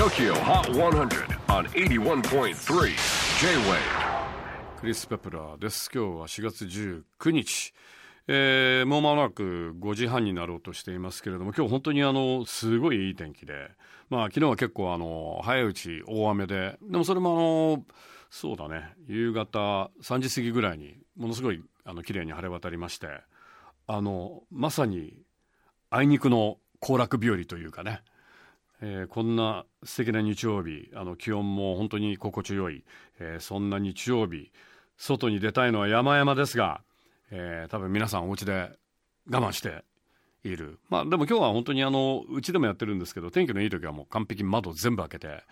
TOKYO HOT 100 on 81.3 J-WAVE. クリス・ペプラーです。今日は4月19日。えー、もう間もなく5時半になろうとしていますけれども今日本当にあのすごいいい天気で。まあ昨日は結構あの早いうち大雨で。でもそれもあのそうだね。夕方3時過ぎぐらいにものすごいあの綺麗に晴れ渡りまして。あのまさにあいにくの行楽日和というかね、えー、こんな素敵な日曜日あの気温も本当に心地よい、えー、そんな日曜日外に出たいのは山々ですが、えー、多分皆さんお家で我慢している。まあでも今日は本当にあのうちでもやってるんですけど天気のいい時はもう完璧に窓全部開けて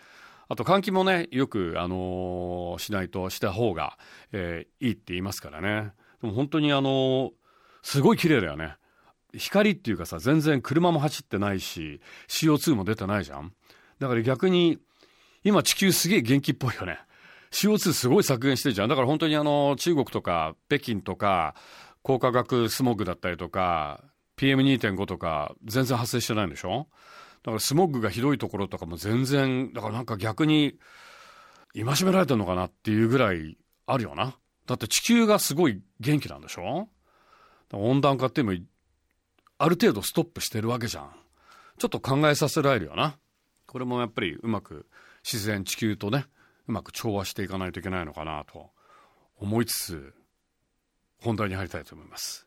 あと換気もねよく、あのー、しないとした方が、えー、いいって言いますからね。でも本当にあのー、すごい綺麗だよね。光っていうかさ全然車も走ってないし CO2 も出てないじゃん。だから逆に今地球すげえ元気っぽいよね。CO2 すごい削減してるじゃん。だから本当にあの中国とか北京とか高化学スモッグだったりとか PM2.5 とか全然発生してないんでしょ？だからスモッグがひどいところとかも全然だからなんか逆に戒められてるのかなっていうぐらいあるよな。だって地球がすごい元気なんでしょ？温暖化っていうのもある程度ストップしてるわけじゃん。ちょっと考えさせられるよな。これもやっぱりうまく自然地球とねうまく調和していかないといけないのかなと思いつつ本題に入りたいと思います。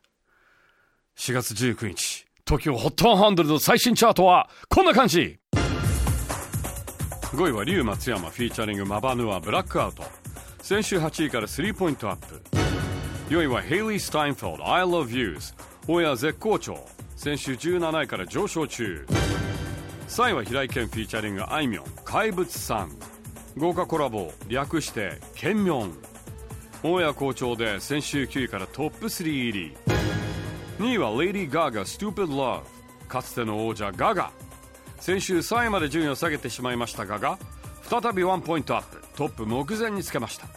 4月19日 TOKYOHOT100 の最新チャートはこんな感じ。5位は Ryu Matsuyama フィーチャリング mabanua blackout。先週8位から3ポイントアップ。4位はヘイリー・スタインフォード I love yous オンエア絶好調。先週17位から上昇中。3位は平井堅フィーチャリングあいみょん怪物さん。豪華コラボ略してケンミョンオンエア好調で先週9位からトップ3入り。2位はレディー・ガガ Stupid Love かつての王者ガガ先週3位まで順位を下げてしまいましたガガ再びワンポイントアップ。トップ目前につけました。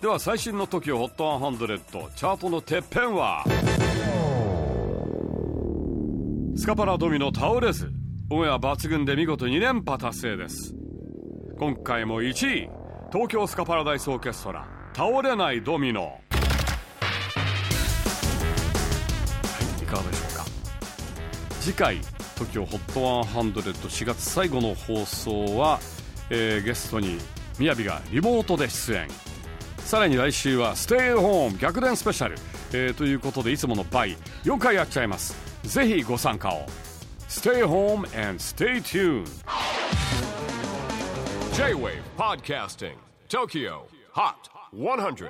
では最新の TOKIO HOT 100 チャートのてっぺんは？スカパラドミノ倒れずオンエア抜群で見事2連覇達成です。今回も1位東京スカパラダイスオーケストラ倒れないドミノ。はいいかがでしょうか。次回 TOKIOHOT1004 月最後の放送は、えー、ゲストにみやびがリモートで出演。さらに来週はステイホーム逆転スペシャル、えー、ということでいつもの倍4回やっちゃいます。ぜひご参加を Stay home and stay tuned J-Wave Podcasting Tokyo Hot 100